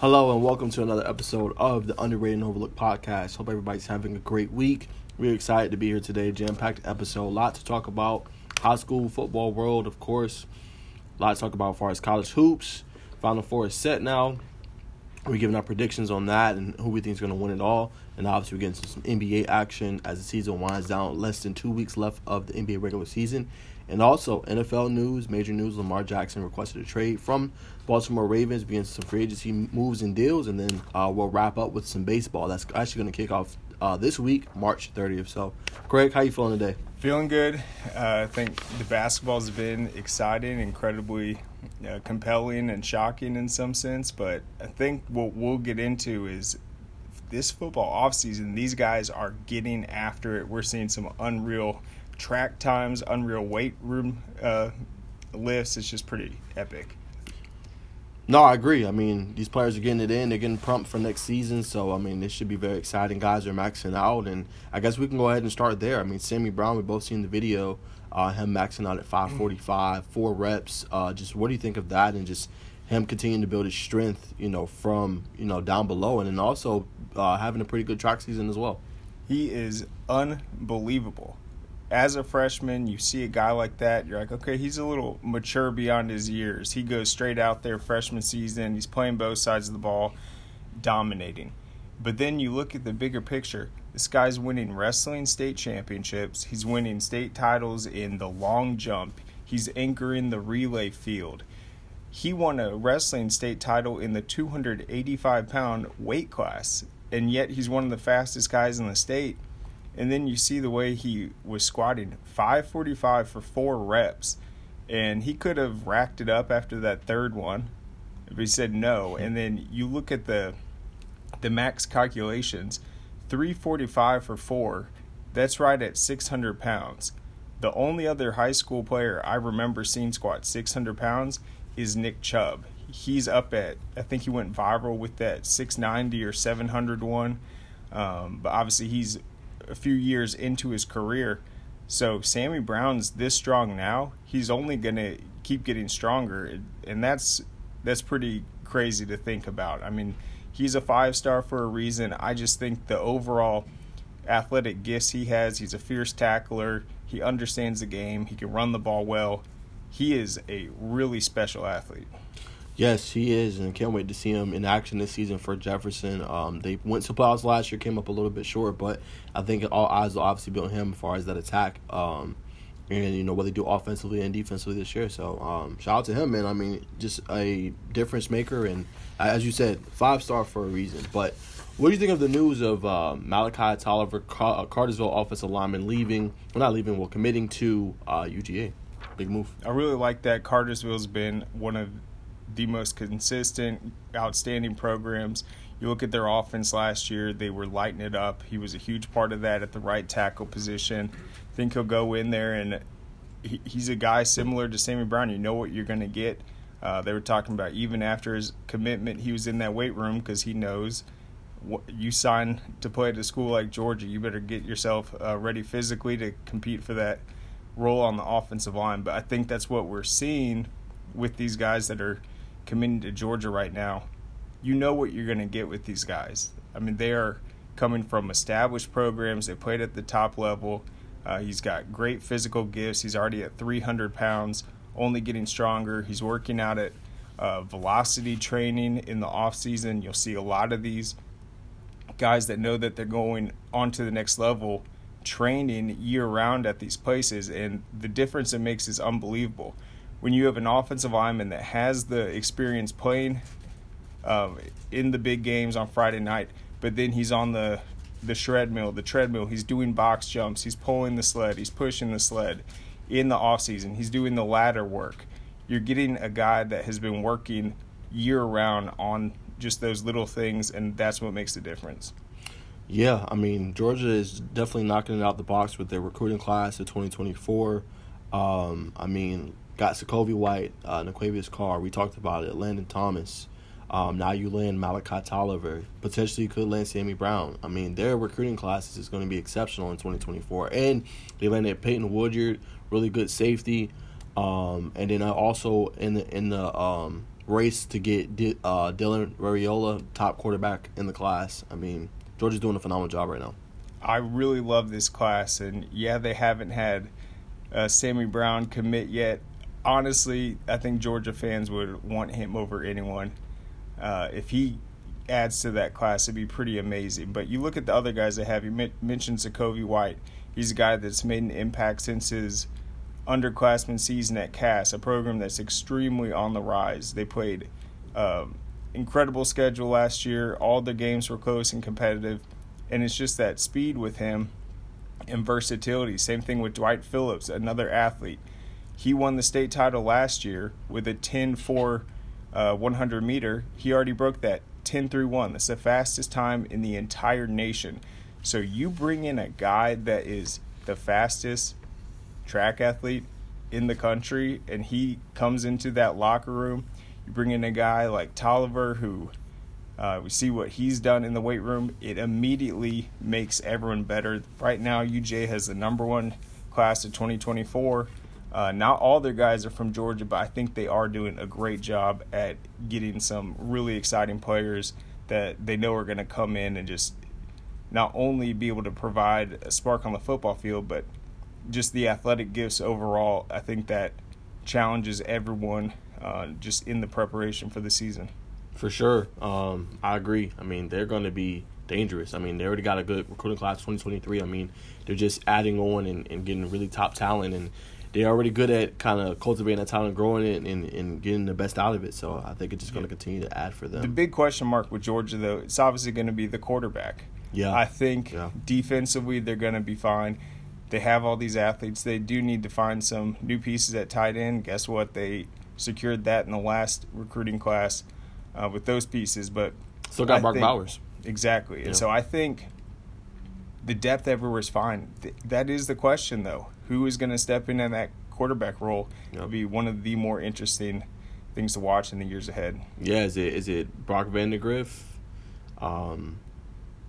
Hello and welcome to another episode of the Underrated and Overlooked podcast. Hope everybody's having a great week. We're excited to be here today. Jam packed episode. A lot to talk about. High school football world, of course. A lot to talk about as far as college hoops. Final Four is set now. We're giving our predictions on that and who we think is going to win it all. And obviously, we're getting some NBA action as the season winds down. Less than two weeks left of the NBA regular season. And also, NFL news, major news Lamar Jackson requested a trade from Baltimore Ravens, being some free agency moves and deals. And then uh, we'll wrap up with some baseball. That's actually going to kick off uh, this week, March 30th. So, Greg, how you feeling today? Feeling good. Uh, I think the basketball's been exciting, incredibly uh, compelling, and shocking in some sense. But I think what we'll get into is this football offseason, these guys are getting after it. We're seeing some unreal track times, unreal weight room uh, lifts. It's just pretty epic. No, I agree. I mean, these players are getting it in. They're getting pumped for next season. So, I mean, this should be very exciting. Guys are maxing out. And I guess we can go ahead and start there. I mean, Sammy Brown, we both seen the video, uh, him maxing out at 545, four reps. Uh, just what do you think of that? And just him continuing to build his strength, you know, from, you know, down below. And then also uh, having a pretty good track season as well. He is unbelievable as a freshman, you see a guy like that, you're like, okay, he's a little mature beyond his years. He goes straight out there freshman season, he's playing both sides of the ball, dominating. But then you look at the bigger picture. This guy's winning wrestling state championships. He's winning state titles in the long jump. He's anchoring the relay field. He won a wrestling state title in the 285 pound weight class, and yet he's one of the fastest guys in the state and then you see the way he was squatting 545 for four reps. And he could have racked it up after that third one if he said no. And then you look at the the max calculations 345 for four that's right at 600 pounds. The only other high school player i remember seeing squat 600 pounds is nick chubb. He's up at i think he went viral with that 690 or 700 one. Um, but obviously he's a few years into his career. So Sammy Brown's this strong now. He's only gonna keep getting stronger, and that's that's pretty crazy to think about. I mean, he's a five star for a reason. I just think the overall athletic gifts he has. He's a fierce tackler. He understands the game. He can run the ball well. He is a really special athlete. Yes, he is, and can't wait to see him in action this season for Jefferson. Um, they went to playoffs last year, came up a little bit short, but I think all eyes will obviously be on him as far as that attack. Um, and you know what they do offensively and defensively this year. So um, shout out to him, man. I mean, just a difference maker, and as you said, five star for a reason. But what do you think of the news of uh, Malachi Tolliver, Car- uh, Cartersville offensive lineman, leaving? Well, not leaving. Well, committing to uh, UGA. Big move. I really like that. Cartersville's been one of the most consistent, outstanding programs. You look at their offense last year, they were lighting it up. He was a huge part of that at the right tackle position. I think he'll go in there and he, he's a guy similar to Sammy Brown. You know what you're going to get. Uh, they were talking about even after his commitment, he was in that weight room because he knows what, you sign to play at a school like Georgia. You better get yourself uh, ready physically to compete for that role on the offensive line. But I think that's what we're seeing with these guys that are committing to Georgia right now, you know what you're going to get with these guys. I mean, they are coming from established programs. They played at the top level. Uh, he's got great physical gifts. He's already at 300 pounds, only getting stronger. He's working out at uh, velocity training in the off season. You'll see a lot of these guys that know that they're going on to the next level training year round at these places and the difference it makes is unbelievable when you have an offensive lineman that has the experience playing um, in the big games on Friday night, but then he's on the the shred mill, the treadmill. He's doing box jumps. He's pulling the sled. He's pushing the sled in the off season. He's doing the ladder work. You're getting a guy that has been working year round on just those little things, and that's what makes the difference. Yeah, I mean Georgia is definitely knocking it out the box with their recruiting class of 2024. Um, I mean, got Sacovie White, uh, Naquavius Carr. We talked about it. Landon Thomas. Um, now you land Malachi Tolliver. Potentially you could land Sammy Brown. I mean, their recruiting classes is going to be exceptional in 2024. And they landed Peyton Woodyard, really good safety. Um, and then I also in the in the um, race to get D- uh, Dylan Raiola, top quarterback in the class. I mean, Georgia's doing a phenomenal job right now. I really love this class, and yeah, they haven't had uh, Sammy Brown commit yet. Honestly, I think Georgia fans would want him over anyone. Uh, if he adds to that class, it'd be pretty amazing. But you look at the other guys they have. You mentioned Sacovie White. He's a guy that's made an impact since his underclassmen season at Cass, a program that's extremely on the rise. They played um, incredible schedule last year. All the games were close and competitive, and it's just that speed with him and versatility. Same thing with Dwight Phillips, another athlete. He won the state title last year with a 10 4 uh, 100 meter. He already broke that 10 3 1. That's the fastest time in the entire nation. So you bring in a guy that is the fastest track athlete in the country, and he comes into that locker room. You bring in a guy like Tolliver, who uh, we see what he's done in the weight room. It immediately makes everyone better. Right now, UJ has the number one class of 2024. Uh, not all their guys are from Georgia, but I think they are doing a great job at getting some really exciting players that they know are going to come in and just not only be able to provide a spark on the football field, but just the athletic gifts overall, I think that challenges everyone uh, just in the preparation for the season. For sure, um, I agree. I mean, they're going to be dangerous. I mean, they already got a good recruiting class 2023. I mean, they're just adding on and, and getting really top talent, and they're already good at kind of cultivating that talent, growing it, and, and getting the best out of it. So I think it's just going to continue to add for them. The big question mark with Georgia, though, it's obviously going to be the quarterback. Yeah, I think yeah. defensively they're going to be fine they have all these athletes. They do need to find some new pieces at tight end. Guess what? They secured that in the last recruiting class uh, with those pieces, but still got I Mark think, Bowers. Exactly, and so I think the depth everywhere is fine. that is the question, though. Who is going to step in in that quarterback role? Yep. Will be one of the more interesting things to watch in the years ahead. Yeah, is it is it Brock Vandagriff? Um,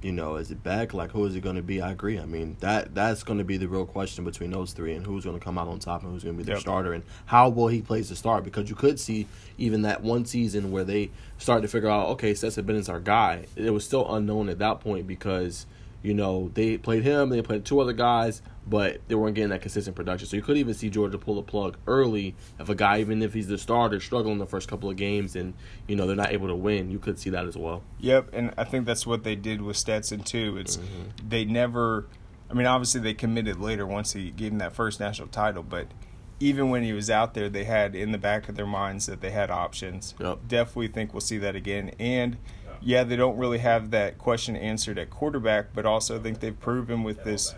you know, is it back? Like, who is it going to be? I agree. I mean, that that's going to be the real question between those three and who's going to come out on top and who's going to be the yep. starter and how will he plays the start? Because you could see even that one season where they started to figure out, okay, Stetson Bennett's our guy. It was still unknown at that point because – you know, they played him, they played two other guys, but they weren't getting that consistent production. So you could even see Georgia pull the plug early if a guy, even if he's the starter, struggling the first couple of games and, you know, they're not able to win. You could see that as well. Yep, and I think that's what they did with Stetson, too. It's mm-hmm. They never, I mean, obviously they committed later once he gave him that first national title, but even when he was out there, they had in the back of their minds that they had options. Yep. Definitely think we'll see that again. And – yeah, they don't really have that question answered at quarterback, but also I think they've proven with this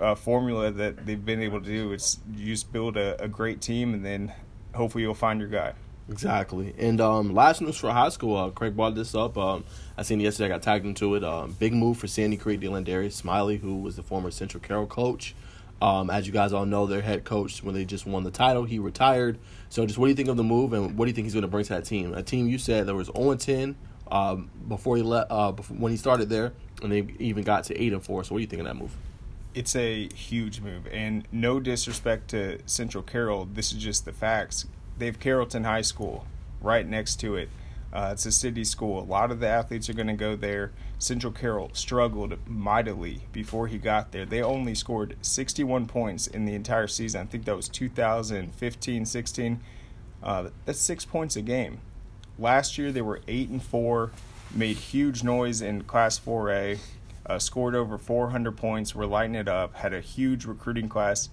uh, formula that they've been able to do. It's you just build a, a, great team, and then hopefully you'll find your guy. Exactly. And um, last news for high school, uh, Craig brought this up. Um, I seen yesterday. I got tagged into it. Um, big move for Sandy Creek, Dylan Darius Smiley, who was the former Central Carroll coach. Um, as you guys all know, their head coach, when they just won the title, he retired. So, just what do you think of the move, and what do you think he's going to bring to that team? A team you said there was 0 10 um, before he let uh, before, when he started there, and they even got to eight and four. So, what do you think of that move? It's a huge move, and no disrespect to Central Carroll. This is just the facts. They have Carrollton High School right next to it. Uh, it's a city school. A lot of the athletes are going to go there. Central Carroll struggled mightily before he got there. They only scored 61 points in the entire season. I think that was 2015 16. Uh, that's six points a game. Last year they were eight and four, made huge noise in Class 4A, uh, scored over 400 points, were lighting it up, had a huge recruiting class.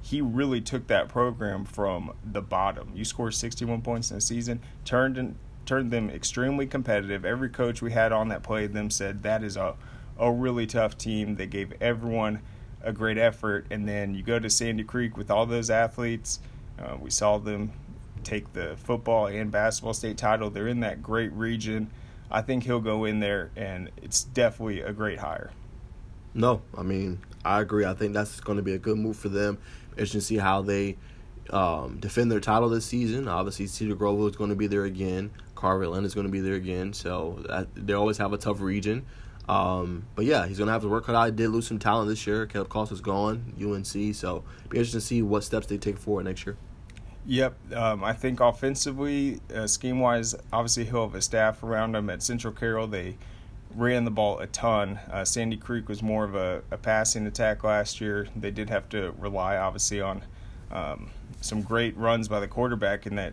He really took that program from the bottom. You score 61 points in a season, turned turned them extremely competitive. Every coach we had on that played them said that is a a really tough team. They gave everyone a great effort, and then you go to Sandy Creek with all those athletes. Uh, we saw them take the football and basketball state title. They're in that great region. I think he'll go in there, and it's definitely a great hire. No, I mean I agree. I think that's going to be a good move for them. Interesting to see how they um, defend their title this season. Obviously, Cedar Grove is going to be there again. Carver Lynn is going to be there again. So they always have a tough region. Um, but yeah, he's going to have to work hard. I did lose some talent this year. Caleb Cost is gone, UNC. So be interesting to see what steps they take forward next year. Yep, um, I think offensively, uh, scheme wise, obviously he'll have a staff around him. At Central Carroll, they ran the ball a ton. Uh, Sandy Creek was more of a, a, passing attack last year. They did have to rely, obviously, on um, some great runs by the quarterback in that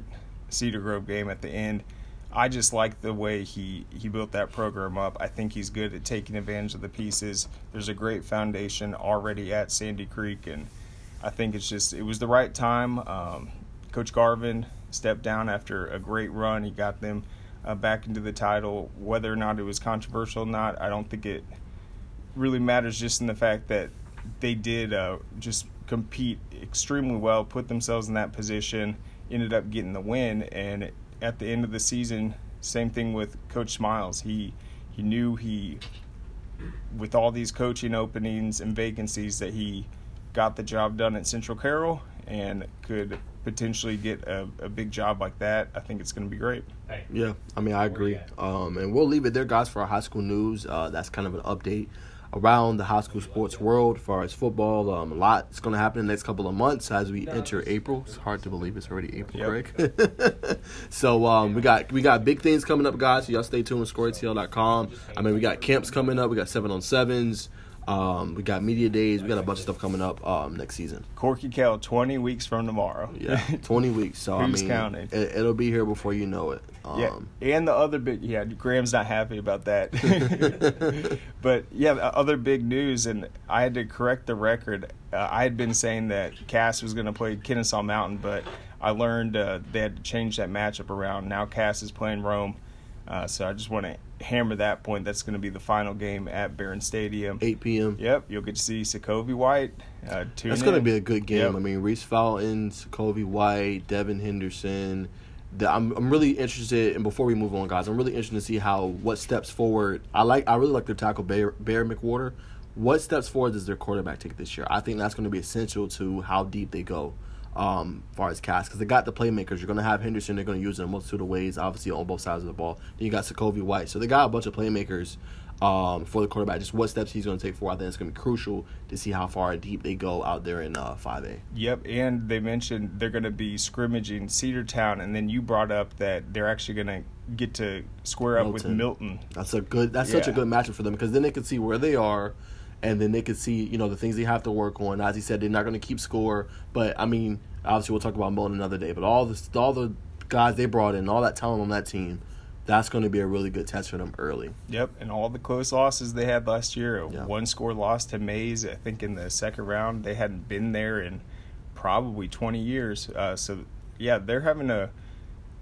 Cedar Grove game at the end. I just like the way he, he built that program up. I think he's good at taking advantage of the pieces. There's a great foundation already at Sandy Creek, and I think it's just it was the right time. Um, Coach Garvin stepped down after a great run. He got them uh, back into the title. Whether or not it was controversial or not, I don't think it really matters. Just in the fact that they did uh, just compete extremely well, put themselves in that position, ended up getting the win, and at the end of the season, same thing with Coach Smiles. He he knew he with all these coaching openings and vacancies that he got the job done at Central Carroll and could potentially get a, a big job like that. I think it's going to be great. Yeah, I mean I agree. Um, and we'll leave it there, guys, for our high school news. Uh, that's kind of an update around the high school sports world as far as football. Um, a lot is going to happen in the next couple of months as we enter April. It's hard to believe it's already April, yep. Greg. so um, we got we got big things coming up, guys. So y'all stay tuned with ScoreATL.com. I mean, we got camps coming up. We got seven on sevens. Um, we got media days. We got a bunch of stuff coming up um, next season. Corky Kell, twenty weeks from tomorrow. Yeah, twenty weeks. So I mean, counting? It, will be here before you know it. Um, yeah, and the other big yeah, Graham's not happy about that. but yeah, the other big news, and I had to correct the record. Uh, I had been saying that Cass was going to play Kennesaw Mountain, but I learned uh, they had to change that matchup around. Now Cass is playing Rome. Uh, so I just want to hammer that point. That's going to be the final game at Barron Stadium. 8 p.m. Yep, you'll get to see Sacovie White. Uh, That's going to be a good game. Yep. I mean, Reese Fountain, Sacovie White, Devin Henderson. The, I'm I'm really interested, and before we move on, guys, I'm really interested to see how what steps forward. I like I really like their tackle Bear, Bear McWhorter. What steps forward does their quarterback take this year? I think that's going to be essential to how deep they go um, far as Cass because they got the playmakers. You're going to have Henderson. They're going to use him in a multitude of ways, obviously on both sides of the ball. Then you got Sacovie White. So they got a bunch of playmakers um, for the quarterback. Just what steps he's going to take for. I think it's going to be crucial to see how far deep they go out there in uh, 5A. Yep, and they mentioned they're going to be scrimmaging Cedartown, and then you brought up that they're actually going to get to square up Milton. with Milton. That's a good. That's yeah. such a good matchup for them because then they can see where they are and then they could see you know the things they have to work on. As he said, they're not going to keep score, but I mean, obviously we'll talk about Mullen another day. But all the all the guys they brought in, all that talent on that team, that's going to be a really good test for them early. Yep, and all the close losses they had last year, yep. one score loss to Mays, I think in the second round they hadn't been there in probably 20 years. Uh, so yeah, they're having a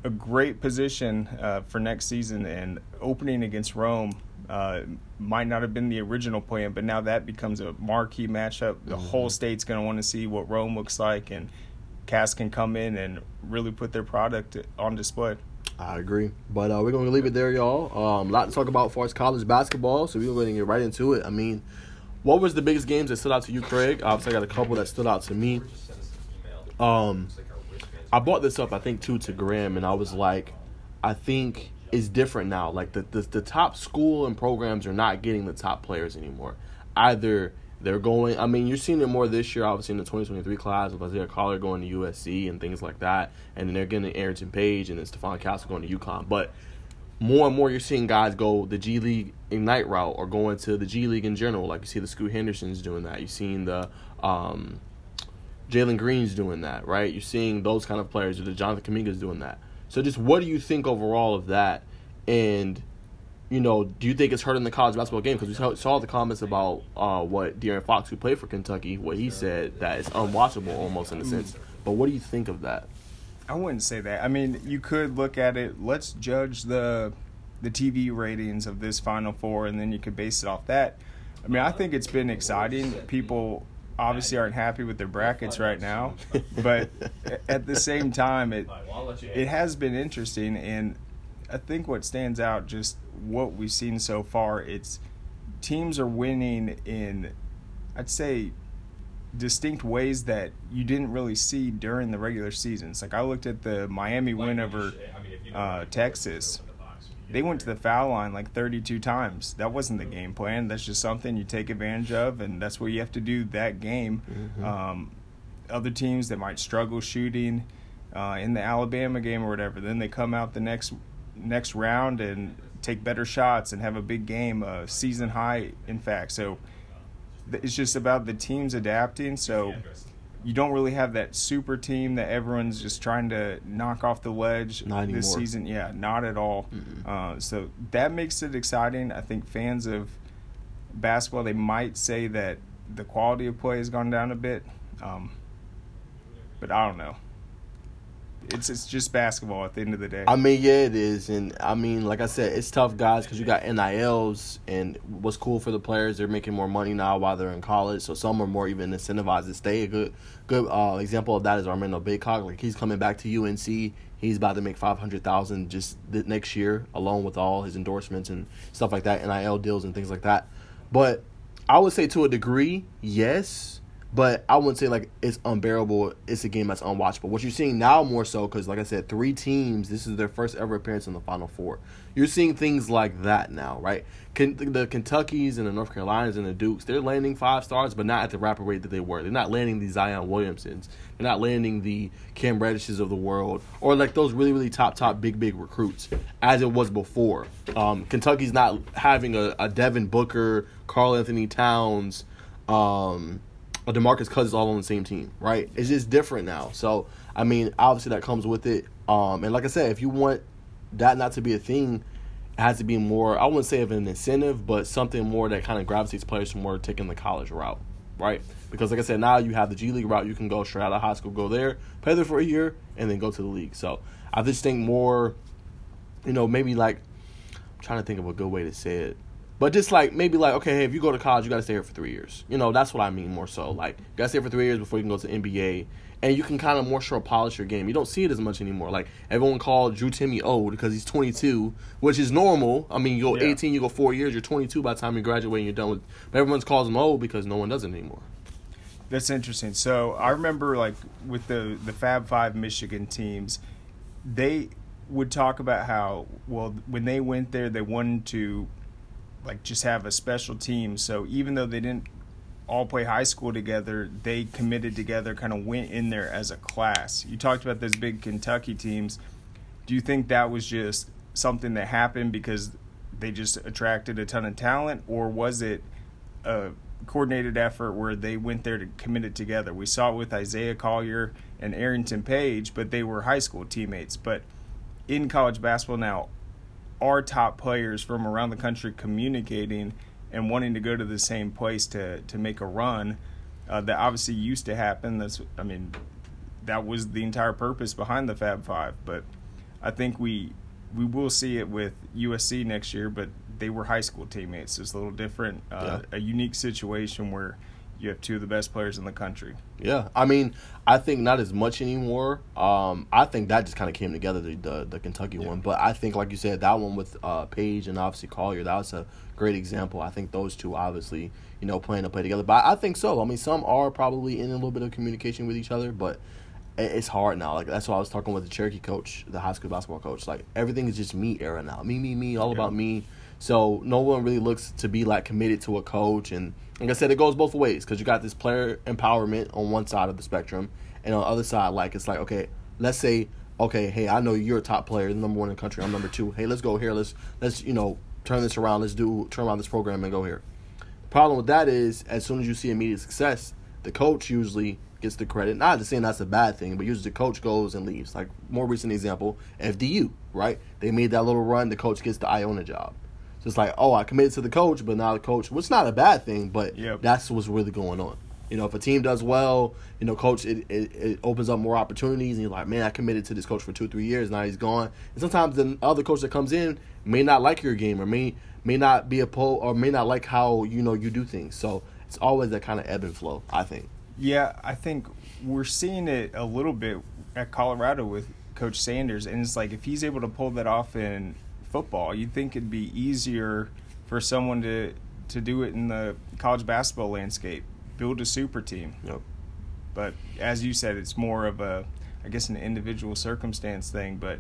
a great position uh, for next season and opening against Rome uh, might not have been the original plan, but now that becomes a marquee matchup. The mm-hmm. whole state's going to want to see what Rome looks like, and Cass can come in and really put their product on display. I agree, but uh, we're going to leave it there, y'all. Um, a lot to talk about as far as college basketball, so we're going to get right into it. I mean, what was the biggest games that stood out to you, Craig? Obviously, I got a couple that stood out to me. Um, I brought this up, I think, too, to Graham, and I was like, I think is different now. Like the, the the top school and programs are not getting the top players anymore. Either they're going. I mean, you're seeing it more this year, obviously in the 2023 class with Isaiah Collier going to USC and things like that, and then they're getting Arrinten Page and then Stephon Castle going to UConn. But more and more, you're seeing guys go the G League Ignite route or going to the G League in general. Like you see the Scoot Hendersons doing that. You've seen the um, Jalen Green's doing that, right? You're seeing those kind of players, or the Jonathan Kuminga's doing that. So just what do you think overall of that? And you know, do you think it's hurting the college basketball game? Because we saw the comments about uh, what De'Aaron Fox, who played for Kentucky, what he said that it's unwatchable almost in a sense. But what do you think of that? I wouldn't say that. I mean, you could look at it. Let's judge the the TV ratings of this Final Four, and then you could base it off that. I mean, I think it's been exciting. People obviously aren't happy with their brackets right now, but at the same time, it it has been interesting, and I think what stands out, just what we've seen so far, it's teams are winning in, I'd say, distinct ways that you didn't really see during the regular seasons. Like I looked at the Miami win over uh, Texas they went to the foul line like 32 times. That wasn't the game plan. That's just something you take advantage of, and that's what you have to do that game. Mm-hmm. Um, other teams that might struggle shooting, uh, in the Alabama game or whatever. Then they come out the next next round and take better shots and have a big game, a season high, in fact. So it's just about the teams adapting. So you don't really have that super team that everyone's just trying to knock off the ledge Not this season. Yeah, not at all. Uh, so that makes it exciting. I think fans of basketball they might say that the quality of play has gone down a bit, um, but I don't know. It's it's just basketball at the end of the day. I mean, yeah, it is, and I mean, like I said, it's tough, guys, because you got NILs, and what's cool for the players, they're making more money now while they're in college, so some are more even incentivized to stay. A good, good uh, example of that is Armando Bacot. Like he's coming back to UNC, he's about to make five hundred thousand just the next year, along with all his endorsements and stuff like that, NIL deals and things like that. But I would say to a degree, yes. But I wouldn't say like it's unbearable. It's a game that's unwatchable. What you're seeing now more so because, like I said, three teams. This is their first ever appearance in the Final Four. You're seeing things like that now, right? The Kentuckies and the North Carolinas and the Dukes, they're landing five stars, but not at the rapid rate that they were. They're not landing the Zion Williamsons. They're not landing the Cam Reddishes of the world, or like those really, really top, top, big, big recruits as it was before. Um, Kentucky's not having a, a Devin Booker, Karl-Anthony Towns. Um, or DeMarcus Cousins all on the same team, right? It's just different now. So, I mean, obviously that comes with it. Um, and like I said, if you want that not to be a thing, it has to be more, I wouldn't say of an incentive, but something more that kind of gravitates players from more taking the college route, right? Because like I said, now you have the G League route. You can go straight out of high school, go there, play there for a year, and then go to the league. So I just think more, you know, maybe like, I'm trying to think of a good way to say it. But just like maybe like okay, hey, if you go to college, you got to stay here for three years. You know, that's what I mean more so. Like you got to stay for three years before you can go to the NBA, and you can kind of more sure polish your game. You don't see it as much anymore. Like everyone called Drew Timme old because he's 22, which is normal. I mean, you go Yeah. 18, you go four years, you're 22 by the time you graduate and you're done with. But everyone's calls him old because no one does it anymore. That's interesting. So I remember like with the the Fab Five Michigan teams, they would talk about how well when they went there they wanted to like just have a special team. So even though they didn't all play high school together, they committed together, kind of went in there as a class. You talked about those big Kentucky teams. Do you think that was just something that happened because they just attracted a ton of talent, or was it a coordinated effort where they went there to commit it together? We saw it with Isaiah Collier and Arrinten Page, but they were high school teammates. But in college basketball now, are top players from around the country communicating and wanting to go to the same place to to make a run. Uh, that obviously used to happen. That's I mean, that was the entire purpose behind the Fab Five. But I think we we will see it with USC next year. But they were high school teammates. It's a little different, uh, a unique situation where you have two of the best players in the country. Yeah, I mean, I think not as much anymore. Um, I think that just kind of came together the, the the Kentucky one, but I think like you said, that one with uh, Page and obviously Collier, that was a great example. I think those two obviously, you know, playing to play together. But I think so. I mean, some are probably in a little bit of communication with each other, but it's hard now. Like that's why I was talking with the Cherokee coach, the high school basketball coach. Like everything is just me era now. Me, me, me, all Yeah. about me. So no one really looks to be like committed to a coach. And like I said, it goes both ways because you got this player empowerment on one side of the spectrum, and on the other side, like it's like okay, let's say okay, hey, I know you're a top player, number one in the country. I'm number two. Hey, let's go here. Let's let's you know turn this around. Let's do turn around this program and go here. The problem with that is, as soon as you see immediate success, the coach usually gets the credit. Not to saying that's a bad thing, but usually the coach goes and leaves. Like more recent example, FDU, right? They made that little run. The coach gets the Iona job. It's like, oh, I committed to the coach, but now the coach, which is not a bad thing, but Yep. that's what's really going on. You know, if a team does well, you know, coach, it, it, it opens up more opportunities, and you're like, man, I committed to this coach for two, three years, now he's gone. And sometimes the other coach that comes in may not like your game, or may may not be a po, or may not like how you know you do things. So it's always that kind of ebb and flow. I think. Yeah, I think we're seeing it a little bit at Colorado with Coach Sanders, and it's like if he's able to pull that off in football, you'd think it'd be easier for someone to to do it in the college basketball landscape, build a super team. Yep. But as you said, it's more of a, I guess, an individual circumstance thing. But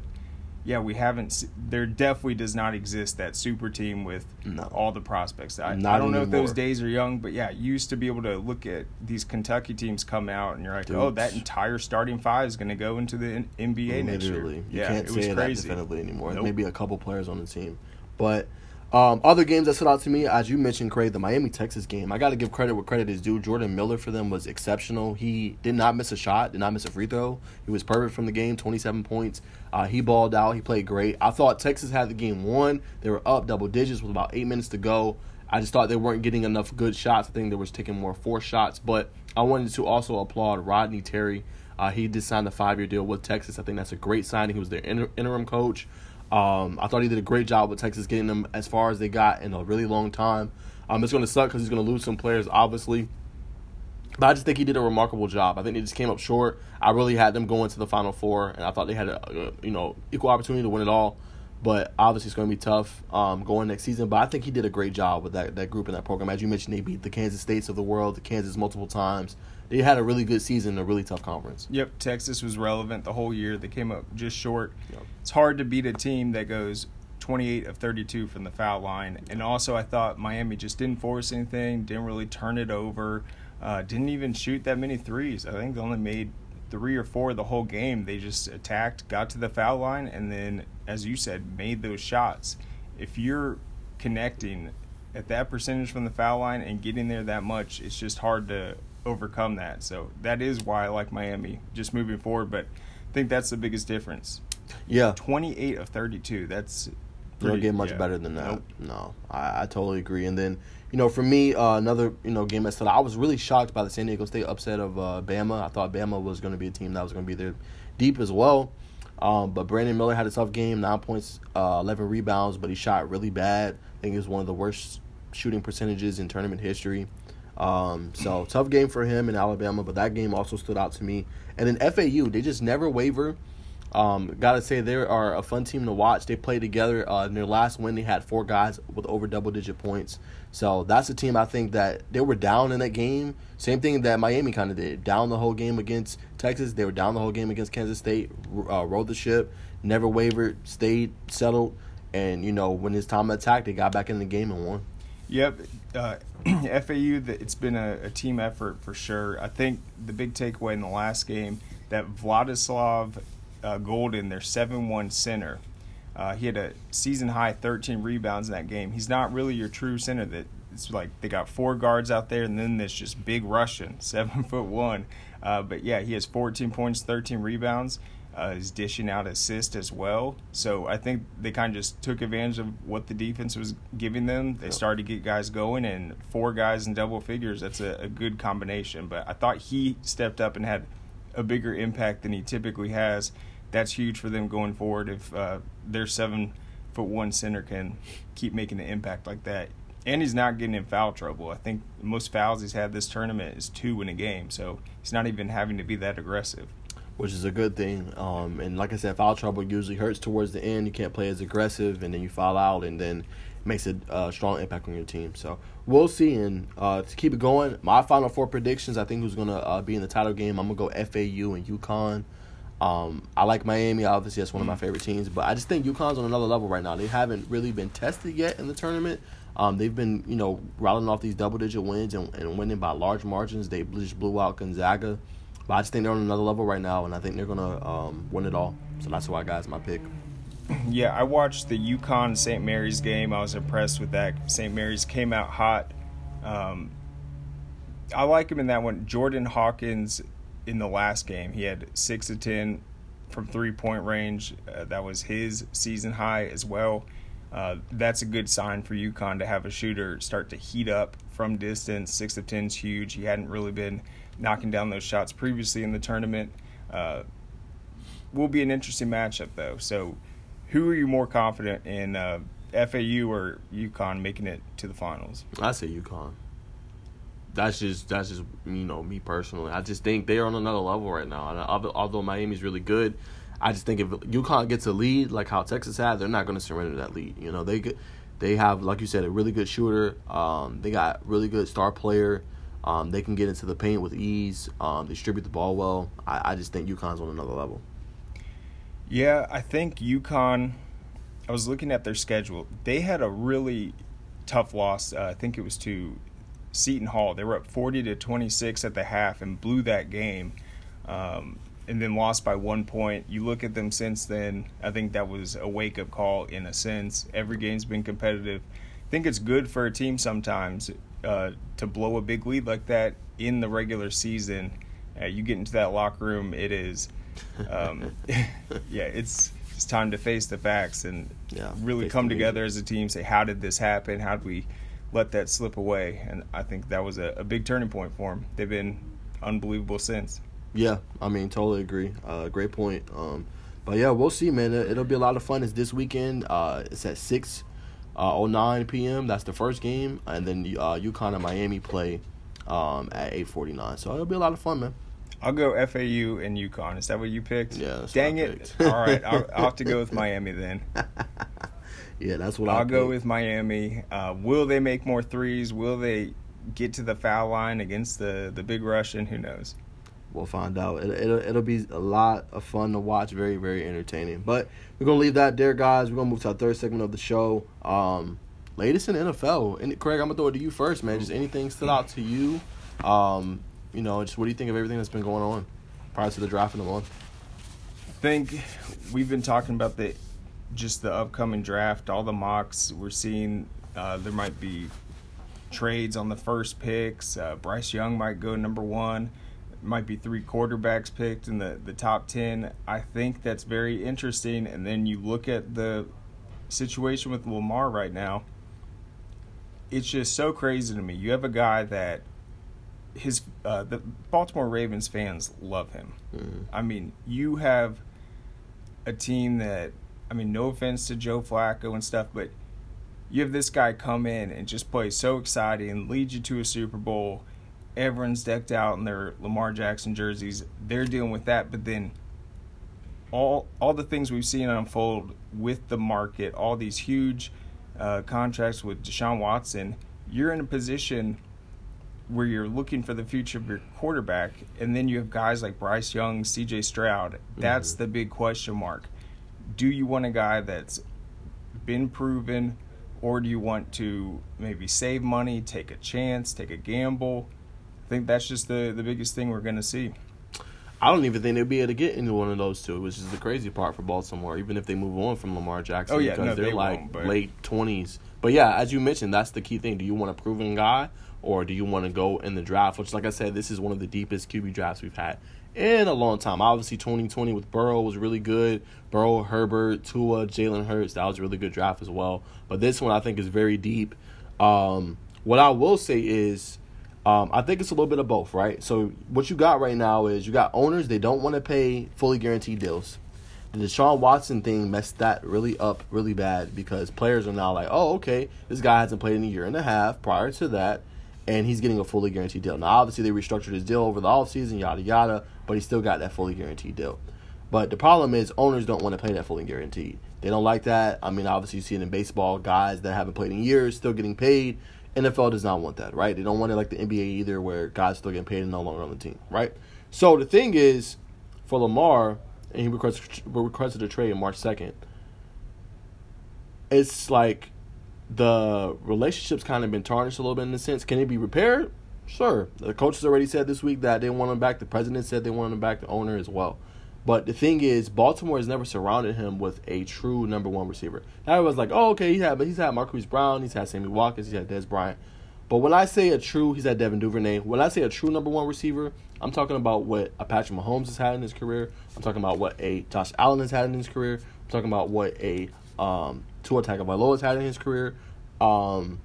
yeah, we haven't. There definitely does not exist that super team with No. all the prospects. I, I don't know if those days are young, but yeah, you used to be able to look at these Kentucky teams come out, and you're like, oh, that entire starting five is going to go into the N- NBA next year. Literally, you yeah, can't it was say crazy. that definitively anymore. Nope. Maybe a couple players on the team, but um, other games that stood out to me, as you mentioned, Craig, the Miami Texas game. I got to give credit where credit is due. Jordan Miller for them was exceptional. He did not miss a shot, did not miss a free throw. He was perfect from the game, twenty seven points. Uh, he balled out. He played great. I thought Texas had the game won. They were up double digits with about eight minutes to go. I just thought they weren't getting enough good shots. I think they was taking more four shots. But I wanted to also applaud Rodney Terry. Uh, he did sign the five year deal with Texas. I think that's a great signing. He was their inter- interim coach. Um, I thought he did a great job with Texas getting them as far as they got in a really long time. Um, it's going to suck because he's going to lose some players, obviously. But I just think he did a remarkable job. I think they just came up short. I really had them going to the Final Four, and I thought they had a, a you know equal opportunity to win it all. But obviously, it's going to be tough um, going next season. But I think he did a great job with that that group and that program. As you mentioned, they beat the Kansas States of the world, the Kansas multiple times. They had a really good season, in a really tough conference. Yep, Texas was relevant the whole year. They came up just short. Yep. It's hard to beat a team that goes 28 of 32 from the foul line. And also, I thought Miami just didn't force anything, didn't really turn it over, uh, didn't even shoot that many threes. I think they only made three or four the whole game. They just attacked, got to the foul line, and then, as you said, made those shots. If you're connecting at that percentage from the foul line and getting there that much, it's just hard to overcome that. So that is why I like Miami just moving forward. But I think that's the biggest difference. Yeah, 28 of 32. That's You don't get much yeah. better than that. Nope. No, I, I totally agree. And then, you know, for me, uh, another you know game that stood out. I was really shocked by the San Diego State upset of uh, Bama. I thought Bama was going to be a team that was going to be there deep as well. Um, but Brandon Miller had a tough game, nine points, uh, eleven rebounds, but he shot really bad. I think it was one of the worst shooting percentages in tournament history. Um, so tough game for him in Alabama, but that game also stood out to me. And then FAU, they just never waver. Um, gotta say they are a fun team to watch. They play together. Uh, in their last win, they had four guys with over double digit points. So that's a team I think that they were down in that game. Same thing that Miami kind of did. Down the whole game against Texas. They were down the whole game against Kansas State. Uh, rode the ship, never wavered, stayed settled, and you know when it's time to attack, they got back in the game and won. Yep. Uh, FAU, it's been a, a team effort for sure. I think the big takeaway in the last game that Vladislav uh, Goldin, their 7 1 center, uh, he had a season high 13 rebounds in that game. He's not really your true center. That It's like they got four guards out there, and then this just big Russian, 7 foot 1. Uh, but yeah, he has 14 points, 13 rebounds. Uh, is dishing out assists as well. So I think they kind of just took advantage of what the defense was giving them. They started to get guys going, and four guys in double figures. That's a, a good combination. But I thought he stepped up and had a bigger impact than he typically has. That's huge for them going forward. If uh, their seven foot one center can keep making an impact like that, and he's not getting in foul trouble. I think most fouls he's had this tournament is two in a game, so he's not even having to be that aggressive. which is a good thing. Um, and like I said, foul trouble usually hurts towards the end. You can't play as aggressive, and then you foul out, and then makes a uh, strong impact on your team. So we'll see. And uh, to keep it going, my final four predictions. I think who's gonna uh, be in the title game. I'm gonna go FAU and UConn. Um, I like Miami. Obviously, that's one of my favorite teams. But I just think UConn's on another level right now. They haven't really been tested yet in the tournament. Um, they've been, you know, rattling off these double-digit wins and, and winning by large margins. They just blew out Gonzaga. But I just think they're on another level right now, and I think they're gonna um, win it all. So that's why, guys, my pick. Yeah, I watched the UConn St. Mary's game. I was impressed with that. St. Mary's came out hot. Um, I like him in that one. Jordan Hawkins in the last game, he had six of ten from three point range. Uh, that was his season high as well. Uh, that's a good sign for UConn to have a shooter start to heat up from distance. Six of ten is huge. He hadn't really been knocking down those shots previously in the tournament. Uh, will be an interesting matchup though. So, who are you more confident in, uh, FAU or UConn making it to the finals? I say UConn. That's just that's just you know me personally. I just think they're on another level right now. Although, Miami's really good, I just think if UConn gets a lead like how Texas had, they're not going to surrender that lead. You know they they have like you said a really good shooter. Um, they got really good star player. Um, they can get into the paint with ease. Um, distribute the ball well. I, I just think UConn's on another level. Yeah, I think UConn. I was looking at their schedule. They had a really tough loss. Uh, I think it was to Seton Hall. They were up forty to twenty six at the half and blew that game, um, and then lost by one point. You look at them since then. I think that was a wake up call in a sense. Every game's been competitive. I think it's good for a team sometimes uh, to blow a big lead like that in the regular season. Uh, you get into that locker room, it is um, yeah, it's it's time to face the facts and Yeah, really come together as a team. Say, how did this happen? How did we let that slip away? And I think that was a, a big turning point for them. They've been unbelievable since. Yeah, I mean, totally agree. Uh, great point. Um, but yeah, we'll see, man. It, will be a lot of fun. It's this weekend. Uh, it's at six uh, 09 p.m. That's the first game, and then uh, UConn and Miami play um, at eight forty nine. So it'll be a lot of fun, man. I'll go FAU and UConn. Is that what you picked? Yeah. Dang it! All right, I'll, I'll have to go with Miami then. yeah, that's what I'll I'll go with Miami. Uh, will they make more threes? Will they get to the foul line against the the big Russian? Who knows? We'll find out. It, it'll, it'll be a lot of fun to watch. Very, very entertaining. But we're going to leave that there, guys. We're going to move to our third segment of the show. Um, latest in NFL. And Craig, I'm going to throw it to you first, man. Just anything stood out to you? Um, you know, just what do you think of everything that's been going on prior to the draft in the month? I think we've been talking about the just the upcoming draft, all the mocks. We're seeing uh, there might be trades on the first picks. Uh, Bryce Young might go number one. Might be three quarterbacks picked in the, the top 10. I think that's very interesting. And then you look at the situation with Lamar right now. It's just so crazy to me. You have a guy that his uh, the Baltimore Ravens fans love him. Mhm. I mean, you have a team that I mean, no offense to Joe Flacco and stuff, but you have this guy come in and just play so exciting and lead you to a Super Bowl. Everyone's decked out in their Lamar Jackson jerseys. They're dealing with that, but then all all the things we've seen unfold with the market, all these huge uh, contracts with Deshaun Watson, you're in a position where you're looking for the future of your quarterback, and then you have guys like Bryce Young, C.J. Stroud. That's the big question mark. Do you want a guy that's been proven, or do you want to maybe save money, take a chance, take a gamble? I think that's just the the biggest thing we're going to see. I don't even think they'll be able to get into one of those two, which is the crazy part for Baltimore. Even if they move on from Lamar Jackson, Oh, yeah, because no, they're they like but- late twenties. But yeah, as you mentioned, that's the key thing. Do you want a proven guy, or do you want to go in the draft? Which, like I said, this is one of the deepest QB drafts we've had in a long time. Obviously, twenty twenty with Burrow was really good. Burrow, Herbert, Tua, Jalen Hurts, that was a really good draft as well. But this one, I think, is very deep. Um, what I will say is. Um, I think it's a little bit of both, right? So what you got right now is you got owners they don't want to pay fully guaranteed deals. The Deshaun Watson thing messed that really up really bad because players are now like, oh, okay, this guy hasn't played in a year and a half prior to that, and he's getting a fully guaranteed deal. Now, obviously, they restructured his deal over the offseason, yada, yada, but he still got that fully guaranteed deal. But the problem is owners don't want to pay that fully guaranteed. They don't like that. I mean, obviously, you see it in baseball, guys that haven't played in years still getting paid. NFL does not want that, right? They don't want it like the NBA either, where guys still getting paid and no longer on the team, right? So the thing is, for Lamar, and he requested, requested a trade in March 2nd, it's like the relationship's kind of been tarnished a little bit in a sense. Can it be repaired? Sure. The coaches already said this week that they want him back. The president said they want him back. The owner as well. But the thing is, Baltimore has never surrounded him with a true number one receiver. Now was like, oh, okay, he had, but he's had Marquise Brown, he's had Sammy Watkins, he's had Dez Bryant. But when I say a true, he's had Devin Duvernay. When I say a true number one receiver, I'm talking about what a Patrick Mahomes has had in his career. I'm talking about what a Josh Allen has had in his career. I'm talking about what a um, Tua Tagovailoa has had in his career. Um,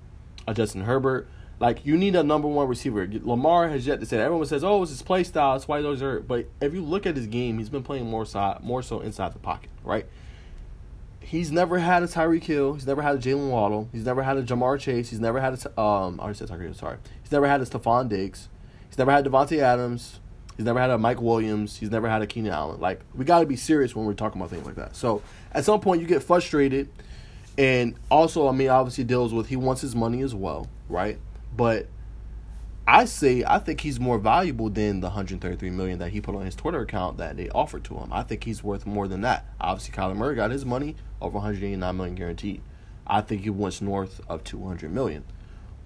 a Justin Herbert. Like you need a number one receiver. Lamar has yet to say. That. Everyone says, "Oh, it's his play style. That's why always hurt." But if you look at his game, he's been playing more side, more so inside the pocket, right? He's never had a Tyreek Hill. He's never had a Jaylen Waddle. He's never had a Ja'Marr Chase. He's never had a um. I already said Tyreek. Sorry. He's never had a Stefon Diggs. He's never had Davante Adams. He's never had a Mike Williams. He's never had a Keenan Allen. Like we got to be serious when we're talking about things like that. So at some point you get frustrated, and also I mean obviously deals with he wants his money as well, right? But I say I think he's more valuable than the 133 million that he put on his Twitter account that they offered to him. I think he's worth more than that. Obviously, Kyler Murray got his money over 189 million guaranteed. I think he wants north of 200 million,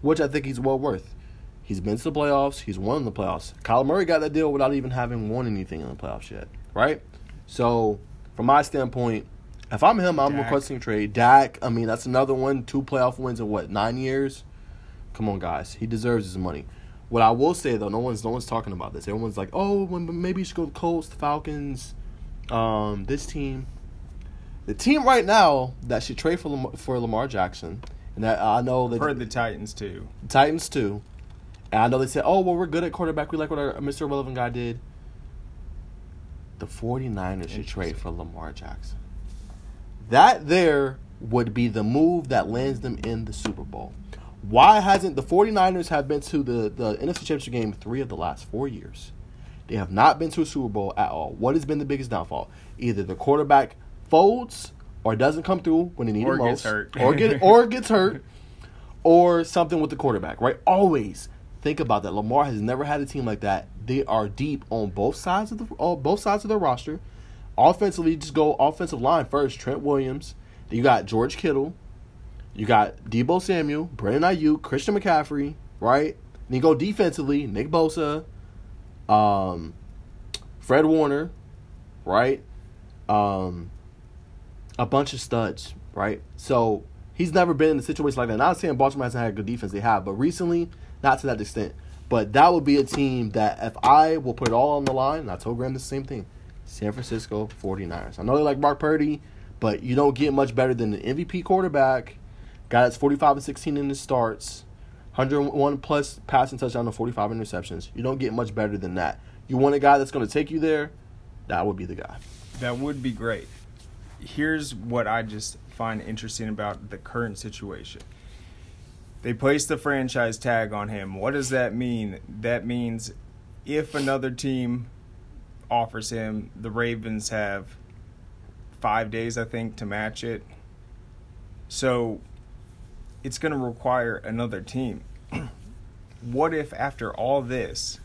which I think he's well worth. He's been to the playoffs. He's won the playoffs. Kyler Murray got that deal without even having won anything in the playoffs yet, right? So, from my standpoint, if I'm him, I'm Dak. requesting a trade. Dak, I mean, that's another one. Two playoff wins in what nine years? Come on, guys. He deserves his money. What I will say though, no one's no one's talking about this. Everyone's like, oh, maybe you should go to the Colts, the Falcons, um, this team. The team right now that should trade for Lamar, for Lamar Jackson, and that I know that Heard the Titans too. Titans too. And I know they said, oh, well, we're good at quarterback. We like what our Mr. Irrelevant guy did. The 49ers should trade for Lamar Jackson. That there would be the move that lands them in the Super Bowl. Why hasn't the 49ers have been to the, the NFC Championship game three of the last four years? They have not been to a Super Bowl at all. What has been the biggest downfall? Either the quarterback folds or doesn't come through when they need Or him gets most, hurt. or get or gets hurt, or something with the quarterback. Right? Always think about that. Lamar has never had a team like that. They are deep on both sides of the on both sides of their roster. Offensively, just go offensive line first. Trent Williams. You got George Kittle. You got Deebo Samuel, Brandon Aiyuk, Christian McCaffrey, right? Then you go defensively, Nick Bosa, um, Fred Warner, right? Um, a bunch of studs, right? So he's never been in a situation like that. Not saying Baltimore hasn't had a good defense, they have, but recently, not to that extent. But that would be a team that if I will put it all on the line, and I told Graham the same thing, San Francisco 49ers. I know they like Mark Purdy, but you don't get much better than the MVP quarterback, guy that's 45 and 16 in his starts, 101 plus passing touchdown and 45 interceptions. You don't get much better than that. You want a guy that's going to take you there, that would be the guy. That would be great. Here's what I just find interesting about the current situation. They placed the franchise tag on him. What does that mean? That means if another team offers him, the Ravens have five days, I think, to match it. So it's going to require another team. what if after all this,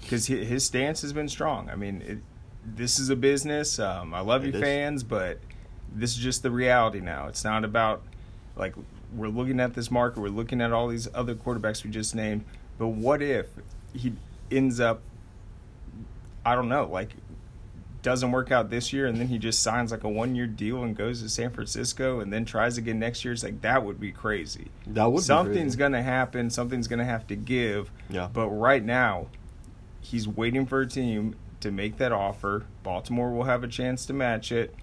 because his stance has been strong. I mean, it, this is a business. Um, I love It you, is. fans, but this is just the reality now. It's not about like we're looking at this market. We're looking at all these other quarterbacks we just named. But what if he ends up? I don't know. Like doesn't work out this year, and then he just signs like a one-year deal and goes to San Francisco, and then tries again next year. It's like that would be crazy. That would be Something's gonna happen. Something's gonna have to give. Yeah. But right now, he's waiting for a team to make that offer. Baltimore will have a chance to match it,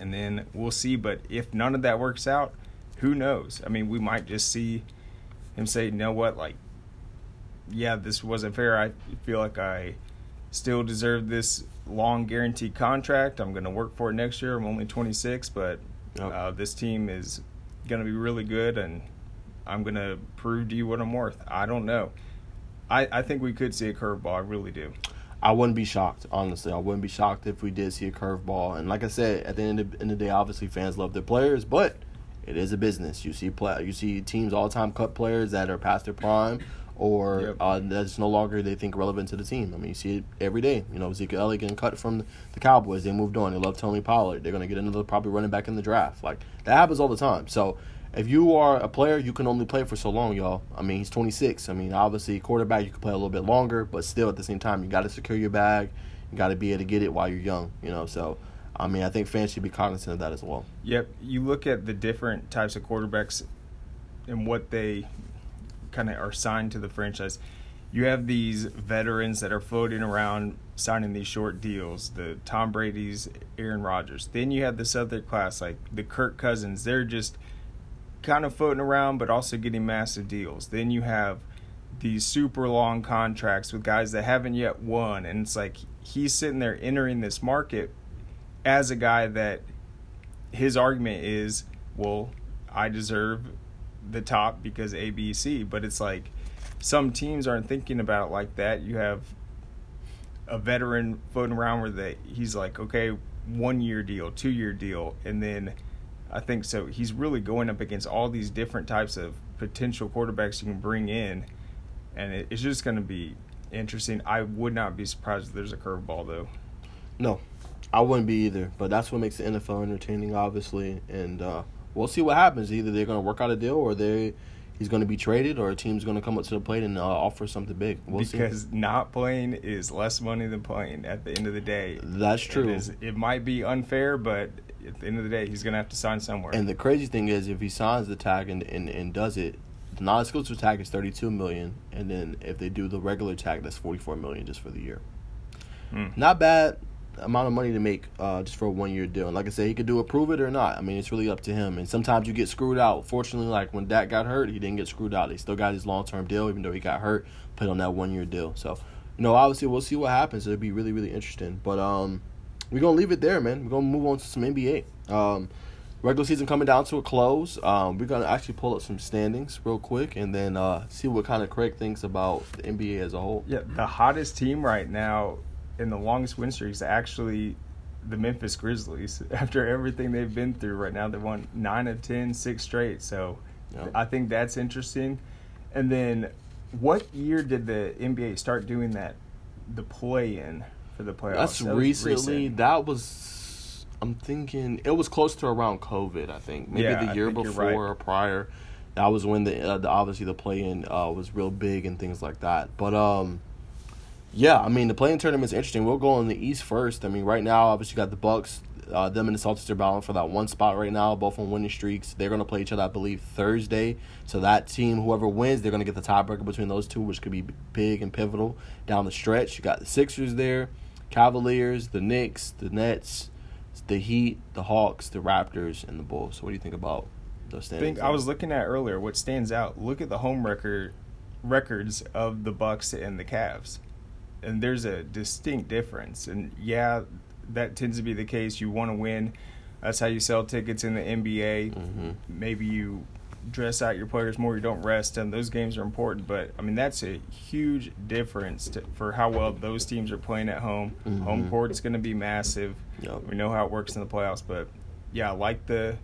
and then we'll see. But if none of that works out, who knows? I mean, we might just see him say, "You know what? Like, yeah, this wasn't fair. I feel like I still deserve this long guaranteed contract. I'm going to work for it next year. I'm only 26, but Yep. uh, this team is going to be really good, and I'm going to prove to you what I'm worth. I don't know. I, I think we could see a curveball. I really do. I wouldn't be shocked, honestly. I wouldn't be shocked if we did see a curveball. And like I said, at the end of, end of the day, obviously fans love their players, but it is a business. You see play, you see teams all time cut players that are past their prime or Yep. uh, that's no longer they think relevant to the team. I mean, you see it every day. You know, Zeke Elliott getting cut from the Cowboys. They moved on. They love Tony Pollard. They're going to get another probably running back in the draft. Like that happens all the time. So if you are a player, you can only play for so long, y'all. I mean, he's 26. I mean, obviously, quarterback, you can play a little bit longer, but still, at the same time, you got to secure your bag. You got to be able to get it while you're young, you know. So, I mean, I think fans should be cognizant of that as well. Yep. You look at the different types of quarterbacks and what they kind of are signed to the franchise. You have these veterans that are floating around signing these short deals, the Tom Brady's, Aaron Rodgers. Then you have this other class like the Kirk Cousins. They're just kind of floating around but also getting massive deals. Then you have these super long contracts with guys that haven't yet won and it's like he's sitting there entering this market as a guy that his argument is, well, I deserve the top because ABC, but it's like some teams aren't thinking about it like that. You have a veteran floating around where they he's like, okay, one year deal, two year deal, and then I think so. He's really going up against all these different types of potential quarterbacks you can bring in, and it, it's just going to be interesting. I would not be surprised if there's a curveball though. No, I wouldn't be either. But that's what makes the NFL entertaining, obviously. And uh, we'll see what happens. Either they're going to work out a deal, or they he's going to be traded, or a team's going to come up to the plate and uh, offer something big. We'll because see. not playing is less money than playing. At the end of the day, that's true. It, is, it might be unfair, but at the end of the day, he's going to have to sign somewhere. And the crazy thing is, if he signs the tag and and, and does it, the non-exclusive tag is thirty-two million, and then if they do the regular tag, that's forty-four million just for the year. Hmm. Not bad amount of money to make uh, just for a one year deal. And like I said, he could do approve it or not. I mean, it's really up to him. And sometimes you get screwed out. Fortunately, like when Dak got hurt, he didn't get screwed out. He still got his long term deal, even though he got hurt, put on that one year deal. So, you know, obviously we'll see what happens. It'll be really, really interesting. But um, we're gonna leave it there, man. We're gonna move on to some NBA. Um, regular season coming down to a close. Um, we're gonna actually pull up some standings real quick and then uh, see what kind of Craig thinks about the NBA as a whole. Yeah, the hottest team right now in the longest win streak is actually the Memphis Grizzlies. After everything they've been through right now, they won nine of 10, six straight. So Yeah. I think that's interesting. And then, what year did the NBA start doing that? The play in for the playoffs. That's That recently. recent. That was. I'm thinking it was close to around COVID. I think maybe Yeah, the year before right. or prior. That was when the, uh, the obviously the play in uh, was real big and things like that. But um, yeah, I mean the playing tournament's interesting. We'll go in the East first. I mean right now obviously you got the Bucks. Uh, them and the Celtics are battling for that one spot right now, both on winning streaks. They're going to play each other, I believe, Thursday. So that team, whoever wins, they're going to get the tiebreaker between those two, which could be big and pivotal down the stretch. You got the Sixers there, Cavaliers, the Knicks, the Nets, the Heat, the Hawks, the Raptors, and the Bulls. So what do you think about those I standings? think I was looking at earlier. What stands out? Look at the home record records of the Bucks and the Cavs, and there's a distinct difference. And yeah, that tends to be the case. You want to win. That's how you sell tickets in the NBA. Mhm. Maybe you dress out your players more. You don't rest, and those games are important. But I mean, that's a huge difference to, for how well those teams are playing at home. Home Mhm. court's going to be massive. Yep. We know how it works in the playoffs, but yeah, like the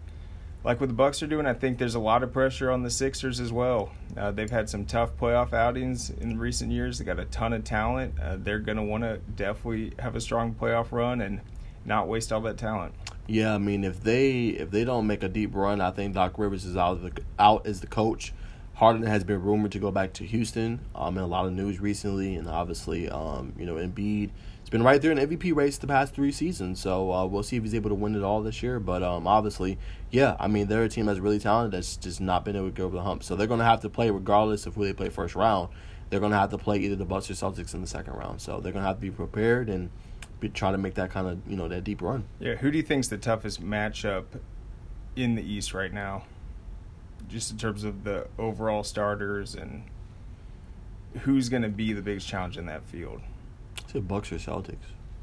like what the Bucks are doing, I think there's a lot of pressure on the Sixers as well. Uh, they've had some tough playoff outings in recent years. They got a ton of talent. Uh, they're going to want to definitely have a strong playoff run and not waste all that talent. Yeah, I mean, if they if they don't make a deep run, I think Doc Rivers is out the out as the coach. Harden has been rumored to go back to Houston. Um, in a lot of news recently, and obviously, um, you know, Embiid been right there in MVP race the past three seasons. So uh, we'll see if he's able to win it all this year. But um, obviously, yeah, I mean, they're a team that's really talented that's just not been able to get over the hump. So they're going to have to play regardless of who they play first round. They're going to have to play either the Bucks or Celtics in the second round. So they're going to have to be prepared and be, try to make that kind of you know that deep run. Yeah, who do you think's the toughest matchup in the East right now? Just in terms of the overall starters and who's going to be the biggest challenge in that field? Say Bucks or Celtics.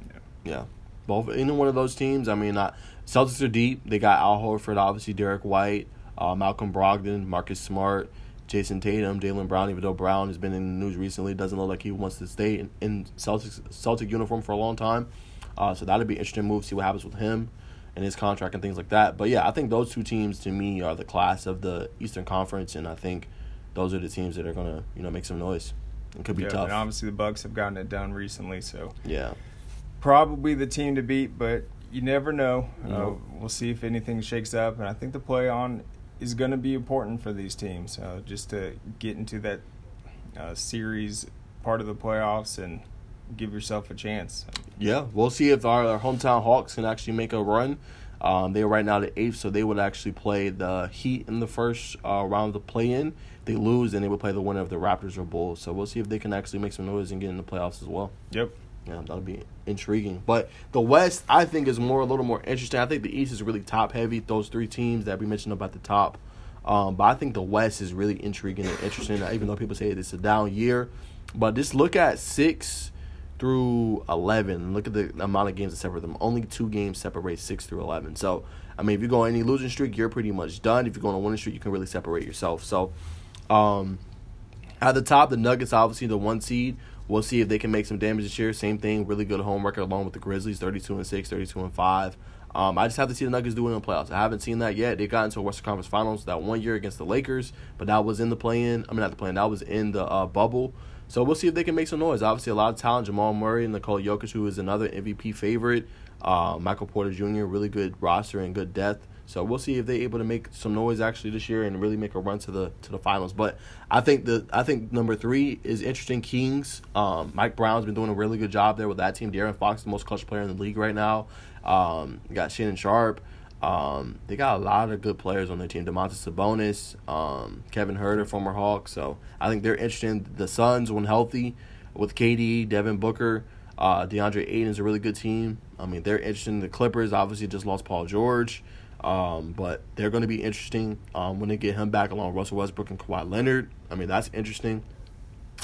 Yeah. Yeah. Both any one of those teams. I mean, not Celtics are deep. They got Al Horford, obviously Derrick White, uh, Malcolm Brogdon, Marcus Smart, Jayson Tatum, Jaylen Brown. Even though Brown has been in the news recently, doesn't look like he wants to stay in, in Celtics Celtic uniform for a long time. Uh, so that'd be an interesting move. See what happens with him and his contract and things like that. But yeah, I think those two teams to me are the class of the Eastern Conference, and I think those are the teams that are gonna you know make some noise. It could be yeah, tough. And obviously the Bucks have gotten it done recently, so yeah. probably the team to beat, but you never know. Uh, No. we'll see if anything shakes up, and I think the play on is going to be important for these teams, uh, just to get into that uh, series part of the playoffs and give yourself a chance. Yeah, we'll see if our, our hometown Hawks can actually make a run. Um, they are right now the eighth, so they would actually play the Heat in the first uh, round of the play-in. They lose, then they would play the winner of the Raptors or Bulls. So we'll see if they can actually make some noise and get in the playoffs as well. Yep. Yeah, that'll be intriguing. But the West, I think, is more a little more interesting. I think the East is really top heavy. Those three teams that we mentioned up at the top. Um, but I think the West is really intriguing and interesting. Even though people say it's a down year, but just look at six through eleven. Look at the amount of games that separate them. Only two games separate six through eleven. So I mean, if you go on any losing streak, you're pretty much done. If you go on a winning streak, you can really separate yourself. So. Um, at the top, the Nuggets, obviously the one seed. We'll see if they can make some damage this year. Same thing, really good home record along with the Grizzlies, 32 and 6, 32 and 5. Um, I just have to see the Nuggets do it in the playoffs. I haven't seen that yet. They got into a Western Conference Finals that one year against the Lakers, but that was in the play-in. I mean, not the play-in. That was in the uh, bubble. So we'll see if they can make some noise. Obviously, a lot of talent. Jamal Murray and Nikola Jokic, who is another MVP favorite. Uh, Michael Porter Jr., really good roster and good depth. So we'll see if they're able to make some noise actually this year and really make a run to the to the finals. But I think the I think number three is interesting. Kings. Um, Mike Brown's been doing a really good job there with that team. De'Aaron Fox, the most clutch player in the league right now. Um, got Shannon Sharp. Um, they got a lot of good players on their team. Domantas Sabonis, um, Kevin Huerter, former Hawk. So I think they're interesting. The Suns, when healthy, with KD, Devin Booker, uh, DeAndre Ayton is a really good team. I mean, they're interesting. The Clippers obviously just lost Paul George. Um, but they're going to be interesting um, when they get him back along Russell Westbrook and Kawhi Leonard. I mean, that's interesting.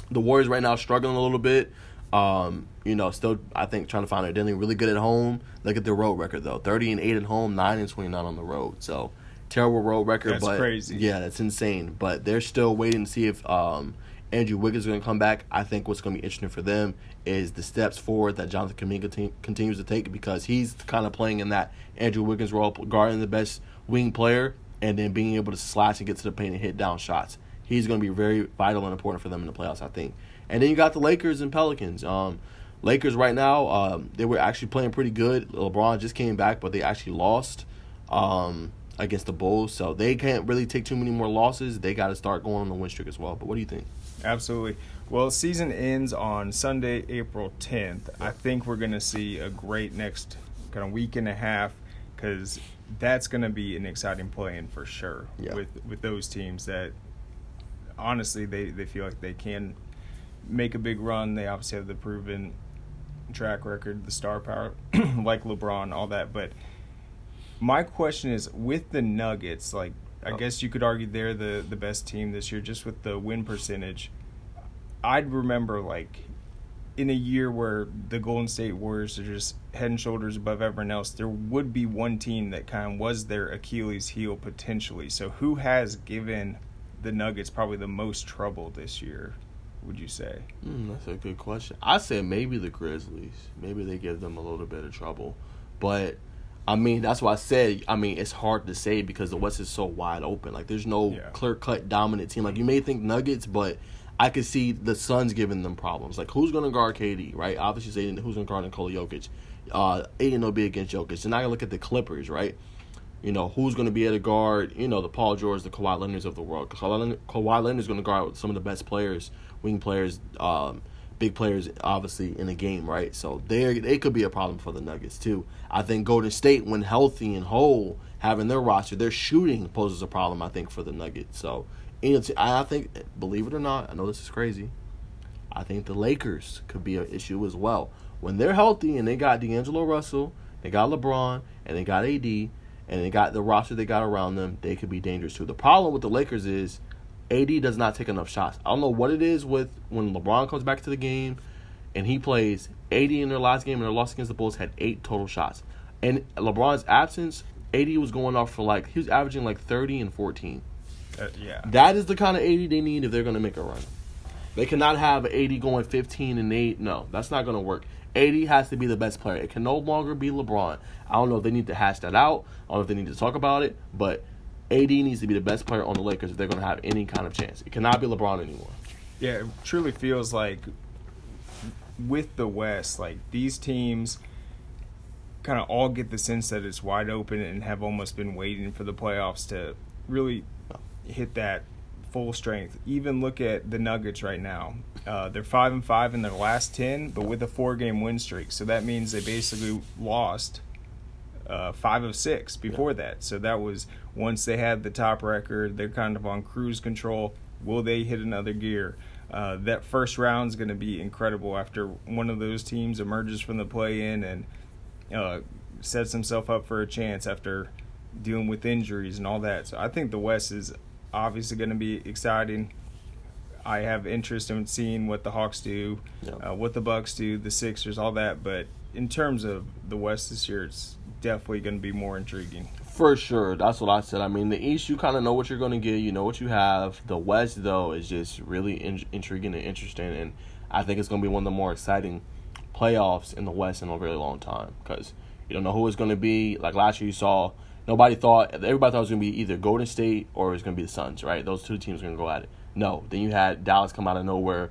The Warriors right now struggling a little bit. Um, you know, still I think trying to find their identity. Really good at home. Look at their road record though: thirty and eight at home, nine and twenty nine on the road. So terrible road record. That's but crazy. Yeah, that's insane. But they're still waiting to see if um, Andrew Wiggins is going to come back. I think what's going to be interesting for them is the steps forward that Jonathan Kuminga te- continues to take because he's kind of playing in that Andrew Wiggins role, guarding the best wing player, and then being able to slash and get to the paint and hit down shots. He's going to be very vital and important for them in the playoffs, I think. And then you got the Lakers and Pelicans. Um, Lakers right now, um, they were actually playing pretty good. LeBron just came back, but they actually lost um, against the Bulls, so they can't really take too many more losses. They got to start going on the win streak as well. But what do you think? Absolutely. Well, season ends on Sunday, April 10th. I think we're going to see a great next kind of week and a half because that's going to be an exciting play-in for sure Yeah. with with those teams that honestly they, they feel like they can make a big run. They obviously have the proven track record, the star power, like LeBron, all that. But my question is with the Nuggets, like I Oh. guess you could argue they're the the best team this year just with the win percentage. I'd remember like in a year where the Golden State Warriors are just head and shoulders above everyone else, there would be one team that kind of was their Achilles heel potentially. So who has given the Nuggets probably the most trouble this year? Would you say? Mm, that's a good question. I say maybe the Grizzlies. Maybe they give them a little bit of trouble, but I mean that's why I said. I mean it's hard to say because the West is so wide open. Like there's no Yeah. clear cut dominant team. Like you may think Nuggets, but I could see the Suns giving them problems. Like who's going to guard KD? Right? Obviously, saying who's going to guard Nikola Jokic. Uh, Ayton will be against Jokic. And I look at the Clippers, right? You know, who's going to be at to guard, you know, the Paul George, the Kawhi Leonards of the world. Kawhi Leonard, Kawhi Leonard's going to guard some of the best players, wing players, um, big players, obviously, in the game, right? So they they could be a problem for the Nuggets, too. I think Golden State, when healthy and whole, having their roster, their shooting poses a problem, I think, for the Nuggets. So, I think, believe it or not, I know this is crazy, I think the Lakers could be an issue as well. When they're healthy and they got D'Angelo Russell, they got LeBron, and they got AD, and they got the roster they got around them, they could be dangerous too. The problem with the Lakers is AD does not take enough shots. I don't know what it is with when LeBron comes back to the game and he plays. AD in their last game and their loss against the Bulls had eight total shots. And LeBron's absence, AD was going off for like he was averaging like thirty and fourteen. Uh, yeah. That is the kind of AD they need if they're going to make a run. They cannot have AD going 15 and 8. No, that's not going to work. AD has to be the best player. It can no longer be LeBron. I don't know if they need to hash that out. I don't know if they need to talk about it, but AD needs to be the best player on the Lakers if they're going to have any kind of chance. It cannot be LeBron anymore. Yeah, it truly feels like with the West, like these teams kind of all get the sense that it's wide open and have almost been waiting for the playoffs to really hit that full strength. Even look at the Nuggets right now. Uh, they're five and five in their last ten, but with a four-game win streak. So that means they basically lost uh, five of six before that. So that was once they had the top record, they're kind of on cruise control. Will they hit another gear? Uh, that first round is going to be incredible after one of those teams emerges from the play-in and uh, sets himself up for a chance after dealing with injuries and all that. So I think the West is obviously going to be exciting. I have interest in seeing what the Hawks do, Yeah. uh, what the Bucks do, the Sixers, all that. But in terms of the West this year, it's definitely going to be more intriguing. For sure, that's what I said. I mean, the East, you kind of know what you're going to get. You know what you have. The West, though, is just really in- intriguing and interesting, and I think it's going to be one of the more exciting playoffs in the West in a really long time. Because You don't know who it's going to be. Like last year, you saw nobody thought everybody thought it was going to be either Golden State or it was going to be the Suns. Right? Those two teams are going to go at it. No. Then you had Dallas come out of nowhere,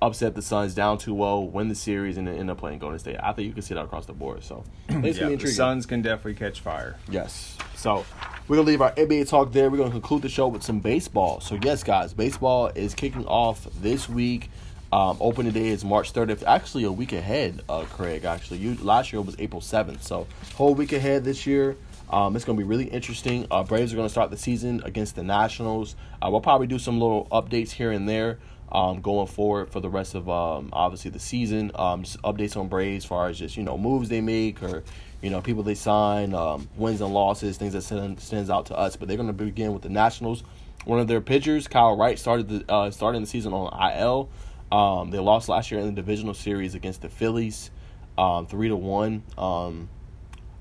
upset the Suns down 2-0, win the series, and then end up playing Golden State. I think you can see that across the board. So it's yeah, the Suns can definitely catch fire. Yes. So we're gonna leave our NBA talk there. We're gonna conclude the show with some baseball. So yes, guys, baseball is kicking off this week. Um, opening day is March 30th. Actually, a week ahead, uh, Craig. Actually, you last year was April 7th, so whole week ahead this year. Um, it's going to be really interesting. Uh, Braves are going to start the season against the Nationals. Uh, we'll probably do some little updates here and there um, going forward for the rest of um, obviously the season. Um, just updates on Braves as far as just you know moves they make or you know people they sign, um, wins and losses, things that send, stands out to us. But they're going to begin with the Nationals. One of their pitchers, Kyle Wright, started the uh, starting the season on IL. Um, they lost last year in the divisional series against the Phillies, um, three to one. Um,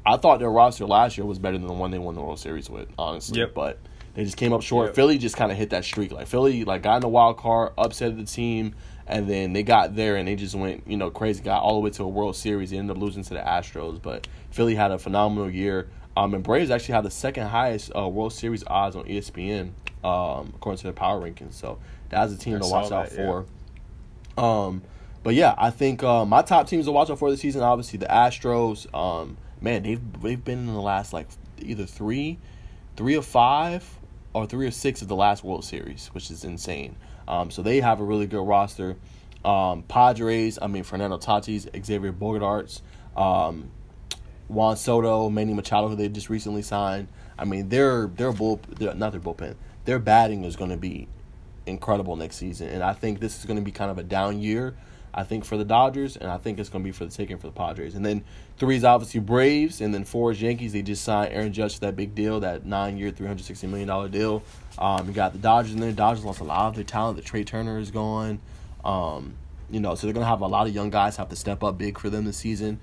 I thought their roster last year was better than the one they won the World Series with, honestly. Yep. But they just came up short. Yep. Philly just kind of hit that streak. Like Philly, like got in the wild card, upset the team, and then they got there and they just went, you know, crazy. Got all the way to a World Series. They ended up losing to the Astros, but Philly had a phenomenal year. Um, and Braves actually had the second highest uh, World Series odds on ESPN, um, according to their power rankings. So that's a team I to watch out that, yeah. for. Um, but yeah, I think uh, my top teams to watch out for this season, obviously the Astros. Um, man, they've they've been in the last like either three, three of five, or three or six of the last World Series, which is insane. Um, so they have a really good roster. Um, Padres, I mean Fernando Tatis, Xavier Bogaerts, um, Juan Soto, Manny Machado, who they just recently signed. I mean, their their bull, their, not their bullpen, their batting is going to be incredible next season, and I think this is going to be kind of a down year. I think for the Dodgers, and I think it's going to be for the taking for the Padres. And then three is obviously Braves, and then four is Yankees. They just signed Aaron Judge to that big deal, that three hundred sixty million dollar deal. Um, you got the Dodgers in there. Dodgers lost a lot of their talent. The Trea Turner is gone. Um, you know, so they're gonna have a lot of young guys have to step up big for them this season.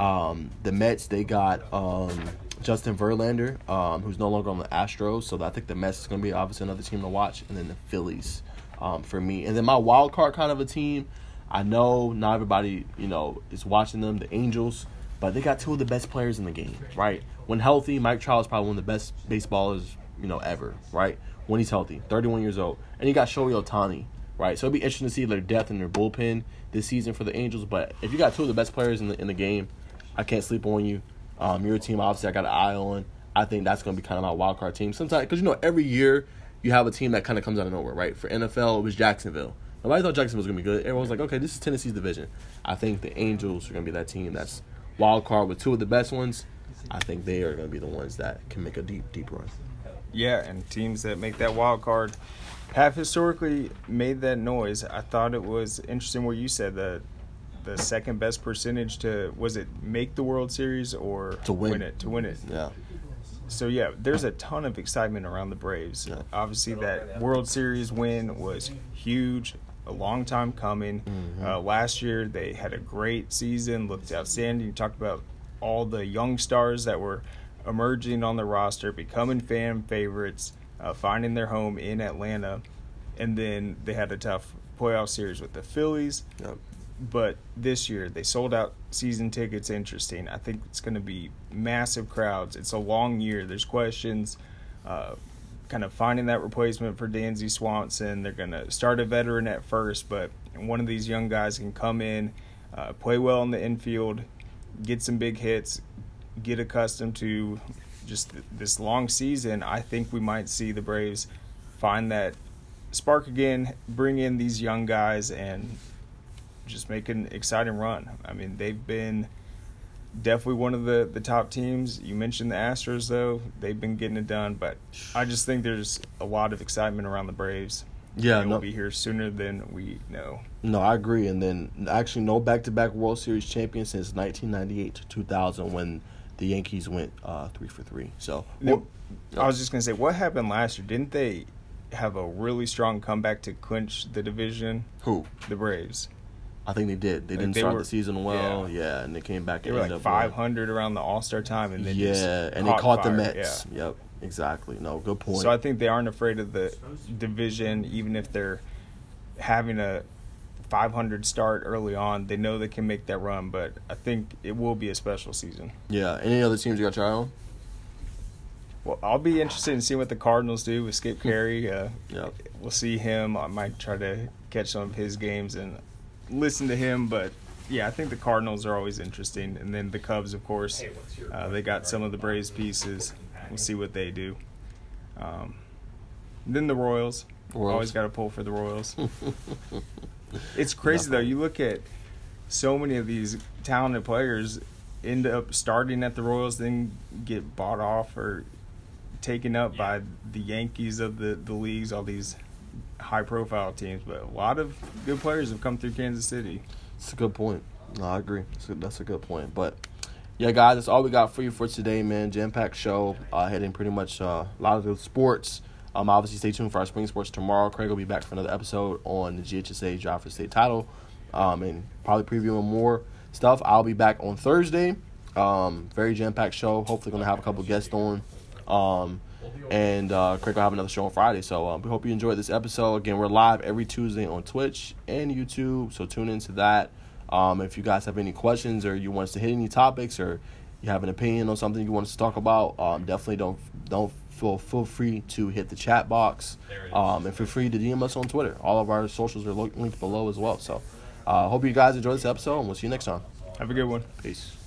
Um, the Mets they got um, Justin Verlander, um, who's no longer on the Astros, so I think the Mets is gonna be obviously another team to watch, and then the Phillies um, for me, and then my wild card kind of a team. I know not everybody you know is watching them, the Angels, but they got two of the best players in the game, right? When healthy, Mike Trout is probably one of the best baseballers you know ever, right? When he's healthy, 31 years old, and you got Shohei Ohtani, right? So it'd be interesting to see their depth in their bullpen this season for the Angels. But if you got two of the best players in the in the game, I can't sleep on you. Um, your team, obviously, I got an eye on. I think that's going to be kind of my wild card team. Sometimes, because you know, every year you have a team that kind of comes out of nowhere, right? For NFL, it was Jacksonville. Nobody thought Jackson was going to be good. Everyone was like, okay, this is Tennessee's division. I think the Angels are going to be that team that's wild card with two of the best ones. I think they are going to be the ones that can make a deep, deep run. Yeah, and teams that make that wild card have historically made that noise. I thought it was interesting what you said that the second best percentage to was it make the World Series or To win. it to win it. Yeah. So yeah, there's a ton of excitement around the Braves. Yeah. Obviously, that World Series win was huge, a long time coming. Mm-hmm. Uh, last year they had a great season, looked outstanding. You talked about all the young stars that were emerging on the roster, becoming fan favorites, uh, finding their home in Atlanta, and then they had a tough playoff series with the Phillies Yep. But this year they sold out season tickets. Interesting. I think it's going to be massive crowds. It's a long year. There's questions uh, kind of finding that replacement for Dansby Swanson. They're going to start a veteran at first but one of these young guys can come in uh, play well in the infield get some big hits get accustomed to just th- this long season. I think we might see the braves find that spark again bring in these young guys and just make an exciting run. I mean, they've been definitely one of the, the top teams. You mentioned the Astros, though. They've been getting it done, but I just think there's a lot of excitement around the Braves. Yeah, no, will be here sooner than we know. no, I agree. And then actually, no back-to-back World Series champion since 1998 to 2000 when the Yankees went uh, three for three. So, Now, I was just going to say, what happened last year? Didn't they have a really strong comeback to clinch the division? who? The Braves. I think they did. They Like, didn't they start were- the season well. Yeah. and they came back They were like up winning. 500 around the All Star time, and then just yeah, and they caught the. Mets. Yeah. Yep, exactly. No, good point. So I think they aren't afraid of the division, even if they're having a 500 start early on. They know they can make that run, but I think it will be a special season. Yeah. Any other teams you got your eye on? Well, I'll be interested in seeing what the Cardinals do with Skip Caray. Uh, Yep. We'll see him. I might try to catch some of his games and listen to him, but yeah, I think the Cardinals are always interesting, and then the Cubs, of course. Uh, they got some of the Braves pieces. We'll see what they do. Um, then the Royals. Royals. Always got to pull for the Royals. It's crazy though. You look at so many of these talented players end up starting at the Royals, then get bought off or taken up by the Yankees of the the leagues. All these high profile teams, but a lot of good players have come through Kansas City. It's a good point. No, I agree. That's a, that's a good point. But yeah, guys, that's all we got for you for today, man. Jam packed show. Uh, hitting pretty much uh, a lot of the sports. Um, obviously, stay tuned for our spring sports tomorrow. Craig will be back for another episode on the GHSA Drive for State title, um, and probably previewing more stuff. I'll be back on Thursday. Um, very jam packed show. Hopefully, gonna have a couple guests on. Um, and uh, Craig will have another show on Friday. So um, we hope you enjoyed this episode. Again, we're live every Tuesday on Twitch and YouTube, so tune into that. Um, if you guys have any questions or you want us to hit any topics or you have an opinion on something you want us to talk about, um, definitely don't don't feel feel free to hit the chat box. Um, and feel free to DM us on Twitter. All of our socials are lo- linked below as well. So uh, hope you guys enjoy this episode, and we'll see you next time. Have a good one. Peace.